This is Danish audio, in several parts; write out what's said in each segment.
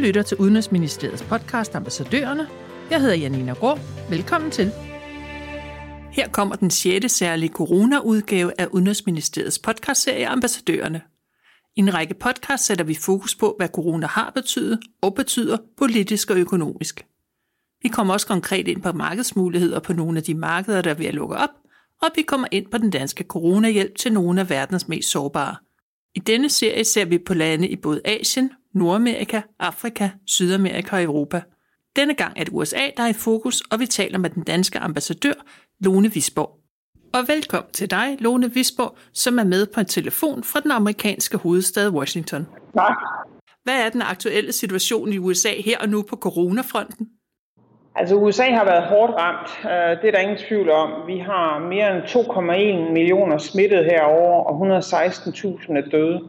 lytter til Udenrigsministeriets podcast Ambassadørerne. Jeg hedder Janina Grå. Velkommen til. Her kommer den 6. særlige corona-udgave af Udenrigsministeriets podcastserie Ambassadørerne. I en række podcast sætter vi fokus på, hvad corona har betydet og betyder politisk og økonomisk. Vi kommer også konkret ind på markedsmuligheder på nogle af de markeder, der er ved at lukke op, og vi kommer ind på den danske coronahjælp til nogle af verdens mest sårbare. I denne serie ser vi på lande i både Asien, Nordamerika, Afrika, Sydamerika og Europa. Denne gang er det USA, der er i fokus, og vi taler med den danske ambassadør, Lone Visborg. Og velkommen til dig, Lone Visborg, som er med på en telefon fra den amerikanske hovedstad Washington. Tak. Hvad er den aktuelle situation i USA her og nu på coronafronten? Altså USA har været hårdt ramt, øh, det er der ingen tvivl om. Vi har mere end 2,1 millioner smittet herover og 116.000 er døde.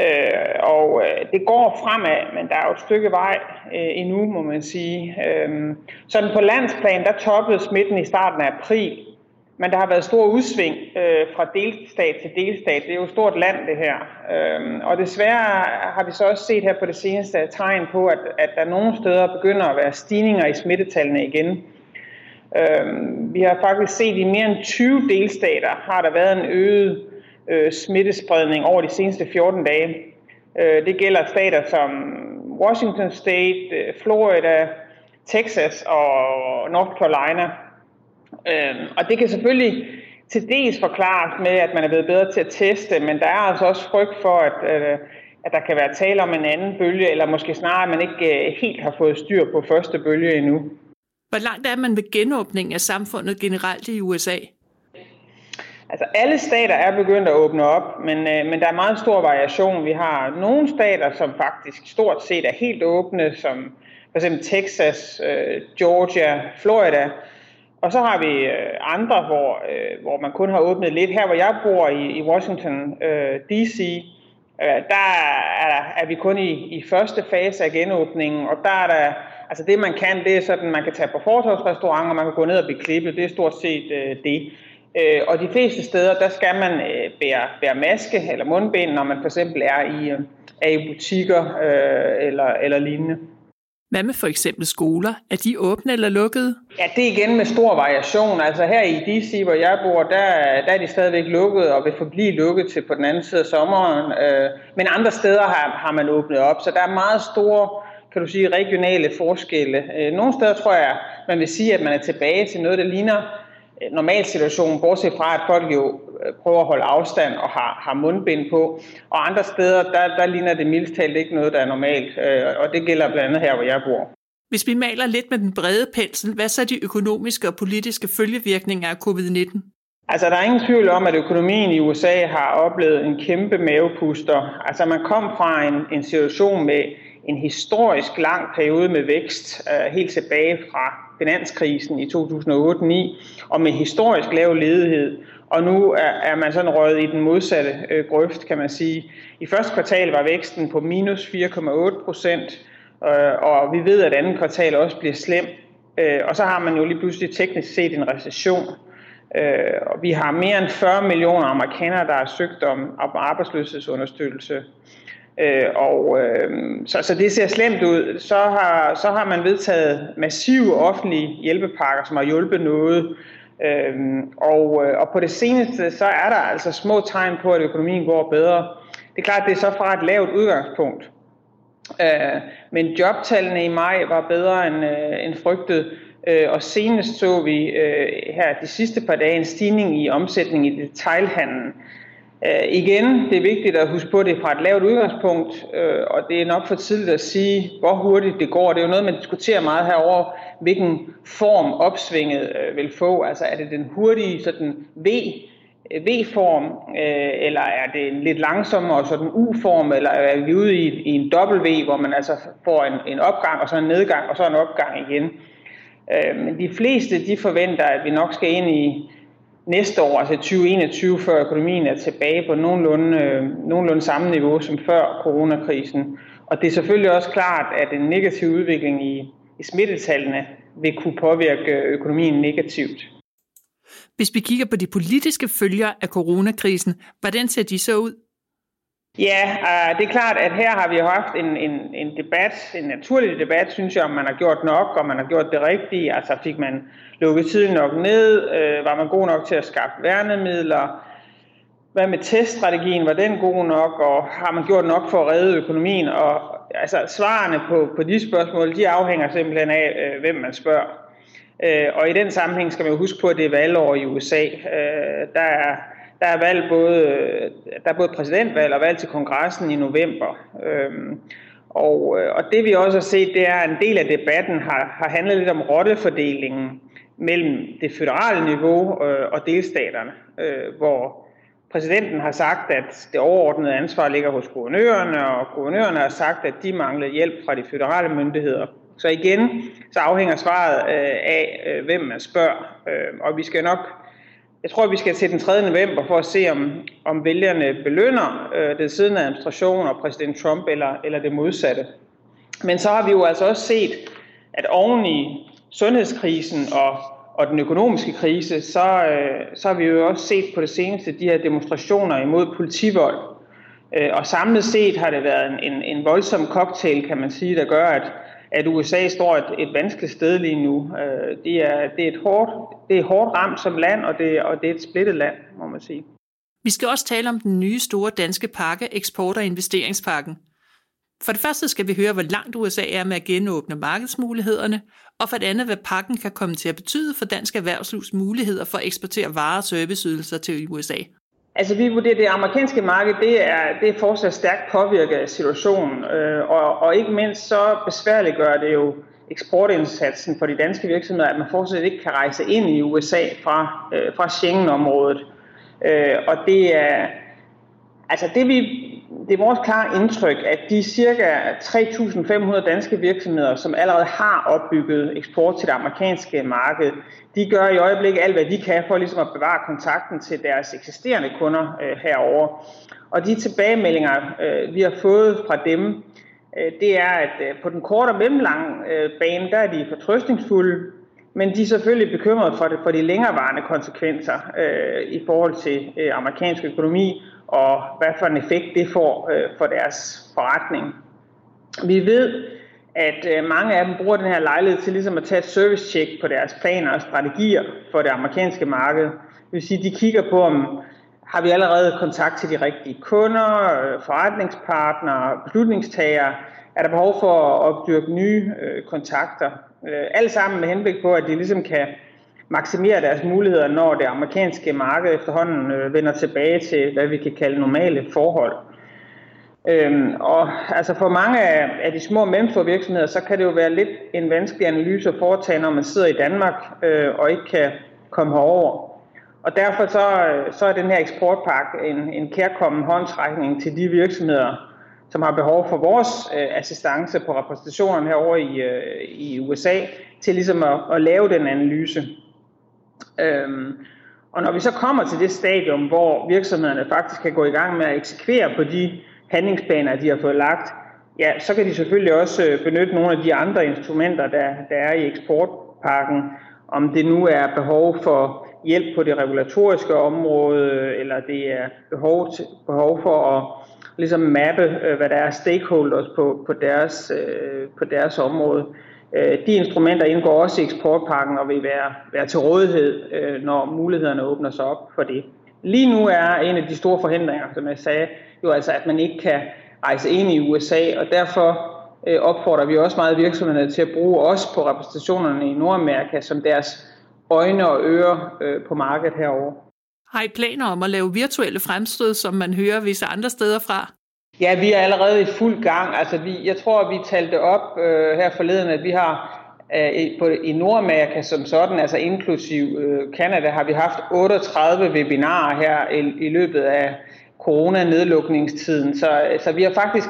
Øh, og øh, det går fremad, men der er jo et stykke vej øh, endnu, må man sige. Øhm, sådan på landsplan, der toppede smitten i starten af april, men der har været stor udsving øh, fra delstat til delstat. Det er jo et stort land, det her. Øh, og desværre har vi så også set her på det seneste tegn på, at, at der nogle steder begynder at være stigninger i smittetallene igen. Øh, vi har faktisk set i mere end 20 delstater, har der været en øget øh, smittespredning over de seneste 14 dage. Øh, det gælder stater som Washington State, øh, Florida, Texas og North Carolina. Øhm, og det kan selvfølgelig til dels forklares med, at man er blevet bedre til at teste, men der er altså også frygt for, at, øh, at der kan være tale om en anden bølge, eller måske snarere, at man ikke øh, helt har fået styr på første bølge endnu. Hvor langt er man ved genåbning af samfundet generelt i USA? Altså alle stater er begyndt at åbne op, men, øh, men der er meget stor variation. Vi har nogle stater, som faktisk stort set er helt åbne, som f.eks. Texas, øh, Georgia, Florida, og så har vi øh, andre, hvor, øh, hvor man kun har åbnet lidt. Her hvor jeg bor i, i Washington øh, D.C., øh, der er, er vi kun i, i første fase af genåbningen, og der er der, altså det man kan, det er sådan, man kan tage på fortorvsrestaurant, og man kan gå ned og blive klippet, det er stort set øh, det. Øh, og de fleste steder, der skal man øh, bære, bære maske eller mundbind, når man for eksempel er i, øh, er i butikker øh, eller, eller lignende. Hvad med for eksempel skoler? Er de åbne eller lukkede? Ja, det er igen med stor variation. Altså her i DC, hvor jeg bor, der, der er de stadigvæk lukket og vil forblive lukket til på den anden side af sommeren. Øh, men andre steder har, har man åbnet op, så der er meget store kan du sige, regionale forskelle. Øh, nogle steder tror jeg, man vil sige, at man er tilbage til noget, der ligner normal situation, bortset fra, at folk jo øh, prøver at holde afstand og har, har mundbind på. Og andre steder, der, der ligner det mildest talt ikke noget, der er normalt. Øh, og det gælder blandt andet her, hvor jeg bor. Hvis vi maler lidt med den brede pensel, hvad så er de økonomiske og politiske følgevirkninger af covid-19? Altså, der er ingen tvivl om, at økonomien i USA har oplevet en kæmpe mavepuster. Altså, man kom fra en, en situation med en historisk lang periode med vækst, uh, helt tilbage fra finanskrisen i 2008-2009, og med historisk lav ledighed. Og nu er, er man sådan røget i den modsatte øh, grøft, kan man sige. I første kvartal var væksten på minus 4,8 procent, øh, og vi ved, at andet kvartal også bliver slem. Øh, og så har man jo lige pludselig teknisk set en recession. Øh, og vi har mere end 40 millioner amerikanere, der har søgt om, om arbejdsløshedsunderstøttelse. Øh, og øh, så, så det ser slemt ud. Så har, så har man vedtaget massive offentlige hjælpepakker, som har hjulpet noget. Øh, og, øh, og på det seneste, så er der altså små tegn på, at økonomien går bedre. Det er klart, det er så fra et lavt udgangspunkt. Øh, men jobtallene i maj var bedre end, øh, end frygtet. Øh, og senest så vi øh, her de sidste par dage en stigning i omsætning i detailhandlen. Øh, igen, det er vigtigt at huske på, at det er fra et lavt udgangspunkt, øh, og det er nok for tidligt at sige, hvor hurtigt det går. Det er jo noget, man diskuterer meget herover, hvilken form opsvinget øh, vil få. Altså er det den hurtige sådan V, øh, V-form, øh, eller er det en lidt langsommere sådan U-form, eller er vi ude i, i en W, hvor man altså får en, en opgang, og så en nedgang, og så en opgang igen. Øh, men de fleste, de forventer, at vi nok skal ind i næste år, altså 2021, før økonomien er tilbage på nogenlunde, øh, nogenlunde samme niveau som før coronakrisen. Og det er selvfølgelig også klart, at en negativ udvikling i, i smittetallene vil kunne påvirke økonomien negativt. Hvis vi kigger på de politiske følger af coronakrisen, hvordan ser de så ud? Ja, uh, det er klart, at her har vi haft en, en, en debat, en naturlig debat, synes jeg, om man har gjort nok, og man har gjort det rigtige. Altså fik man lukket tiden nok ned, Øh, var man god nok til at skaffe værnemidler, hvad med teststrategien, var den god nok, og har man gjort nok for at redde økonomien? Og altså, svarene på, på de spørgsmål, de afhænger simpelthen af, øh, hvem man spørger. Øh, og i den sammenhæng skal man jo huske på, at det er valgår i USA. Øh, der, er, der, er valg både, der er både præsidentvalg og valg til kongressen i november. Øhm, og, øh, og det vi også har set, det er, at en del af debatten har, har handlet lidt om rottefordelingen mellem det føderale niveau øh, og delstaterne, øh, hvor Præsidenten har sagt, at det overordnede ansvar ligger hos guvernørerne, og guvernørerne har sagt, at de mangler hjælp fra de føderale myndigheder. Så igen, så afhænger svaret øh, af, øh, hvem man spørger. Øh, og vi skal nok, jeg tror, vi skal til den 3. november for at se, om, om vælgerne belønner øh, den siddende administration og præsident Trump, eller, eller det modsatte. Men så har vi jo altså også set, at oven i sundhedskrisen og og den økonomiske krise, så, øh, så har vi jo også set på det seneste de her demonstrationer imod politivold. Øh, og samlet set har det været en, en, en voldsom cocktail, kan man sige, der gør, at, at USA står et, et vanskeligt sted lige nu. Øh, det, er, det, er et hårdt, det er hårdt ramt som land, og det, og det er et splittet land, må man sige. Vi skal også tale om den nye store danske pakke, eksport- og investeringspakken. For det første skal vi høre, hvor langt USA er med at genåbne markedsmulighederne, og for det andet, hvad pakken kan komme til at betyde for dansk erhvervslivs muligheder for at eksportere varer og serviceydelser til USA. Altså vi vurderer, det amerikanske marked, det er, det er fortsat stærkt påvirket af situationen, øh, og, og ikke mindst så besværligt gør det jo eksportindsatsen for de danske virksomheder, at man fortsat ikke kan rejse ind i USA fra, øh, fra Schengen-området. Øh, og det er, altså det vi det er vores klare indtryk, at de cirka 3.500 danske virksomheder, som allerede har opbygget eksport til det amerikanske marked, de gør i øjeblikket alt, hvad de kan for ligesom at bevare kontakten til deres eksisterende kunder øh, herover. Og de tilbagemeldinger, øh, vi har fået fra dem, øh, det er, at øh, på den korte og mellemlange øh, bane, der er de fortrøstningsfulde, men de er selvfølgelig bekymrede for, det, for de længerevarende konsekvenser øh, i forhold til øh, amerikansk økonomi, og hvad for en effekt det får øh, for deres forretning. Vi ved, at øh, mange af dem bruger den her lejlighed til ligesom at tage et service check på deres planer og strategier for det amerikanske marked. Det vil sige, at de kigger på, om har vi allerede kontakt til de rigtige kunder, øh, forretningspartnere, beslutningstagere, er der behov for at opdyrke nye øh, kontakter. Øh, alt sammen med henblik på, at de ligesom kan maksimere deres muligheder, når det amerikanske marked efterhånden øh, vender tilbage til, hvad vi kan kalde normale forhold. Øhm, og altså for mange af, af de små og mellemstore virksomheder, så kan det jo være lidt en vanskelig analyse at foretage, når man sidder i Danmark øh, og ikke kan komme herover. Og derfor så, øh, så er den her eksportpakke en, en kærkommen håndsrækning til de virksomheder, som har behov for vores øh, assistance på repræsentationen herovre i, øh, i USA, til ligesom at, at lave den analyse. Øhm, og når vi så kommer til det stadium, hvor virksomhederne faktisk kan gå i gang med at eksekvere på de handlingsplaner, de har fået lagt, ja, så kan de selvfølgelig også øh, benytte nogle af de andre instrumenter, der, der er i eksportpakken, om det nu er behov for hjælp på det regulatoriske område, eller det er behov, til, behov for at ligesom mappe, øh, hvad der er stakeholders på, på, deres, øh, på deres område. Øh, de instrumenter indgår også i eksportpakken og vil være, være til rådighed, øh, når mulighederne åbner sig op for det. Lige nu er en af de store forhindringer, som jeg sagde, jo altså, at man ikke kan rejse ind i USA, og derfor øh, opfordrer vi også meget virksomhederne til at bruge os på repræsentationerne i Nordamerika som deres øjne og ører på markedet herover. Har I planer om at lave virtuelle fremstød, som man hører visse andre steder fra? Ja, vi er allerede i fuld gang. Altså, vi, jeg tror, vi talte op øh, her forleden, at vi har øh, på, i Nordamerika som sådan, altså inklusiv øh, Canada, har vi haft 38 webinarer her i, i løbet af corona-nedlukningstiden. Så, så vi har faktisk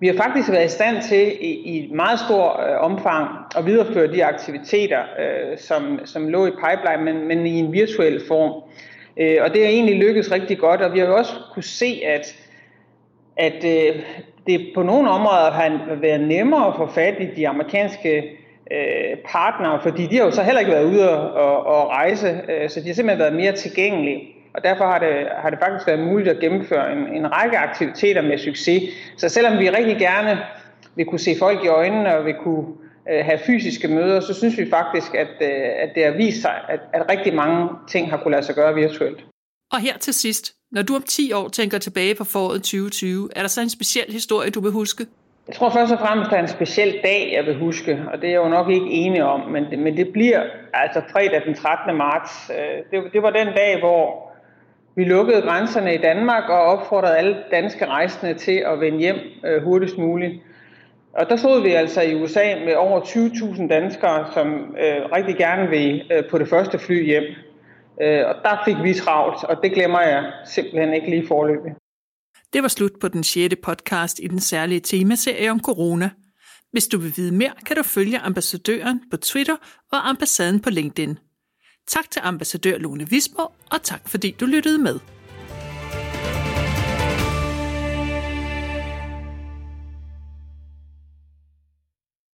vi har faktisk været i stand til i, i meget stor øh, omfang at videreføre de aktiviteter, øh, som, som lå i pipeline, men, men i en virtuel form. Øh, og det er egentlig lykkedes rigtig godt, og vi har jo også kunne se, at at øh, det på nogle områder har været nemmere at få fat i de amerikanske øh, partnere, fordi de har jo så heller ikke været ude og, og, og rejse, øh, så de har simpelthen været mere tilgængelige. Og derfor har det, har det faktisk været muligt at gennemføre en, en række aktiviteter med succes. Så selvom vi rigtig gerne vil kunne se folk i øjnene og vil kunne øh, have fysiske møder, så synes vi faktisk, at, øh, at det har vist sig, at, at rigtig mange ting har kunne lade sig gøre virtuelt. Og her til sidst, når du om 10 år tænker tilbage på foråret 2020, er der så en speciel historie, du vil huske? Jeg tror først og fremmest, at der er en speciel dag, jeg vil huske, og det er jeg jo nok ikke enig om, men det, men det bliver altså fredag den 13. marts. Øh, det, det var den dag, hvor vi lukkede grænserne i Danmark og opfordrede alle danske rejsende til at vende hjem øh, hurtigst muligt. Og der stod vi altså i USA med over 20.000 danskere, som øh, rigtig gerne vil øh, på det første fly hjem. Øh, og der fik vi travlt, og det glemmer jeg simpelthen ikke lige forløbig. Det var slut på den sjette podcast i den særlige temaserie om corona. Hvis du vil vide mere, kan du følge ambassadøren på Twitter og ambassaden på LinkedIn. Tak til ambassadør Lone Visborg, og tak fordi du lyttede med.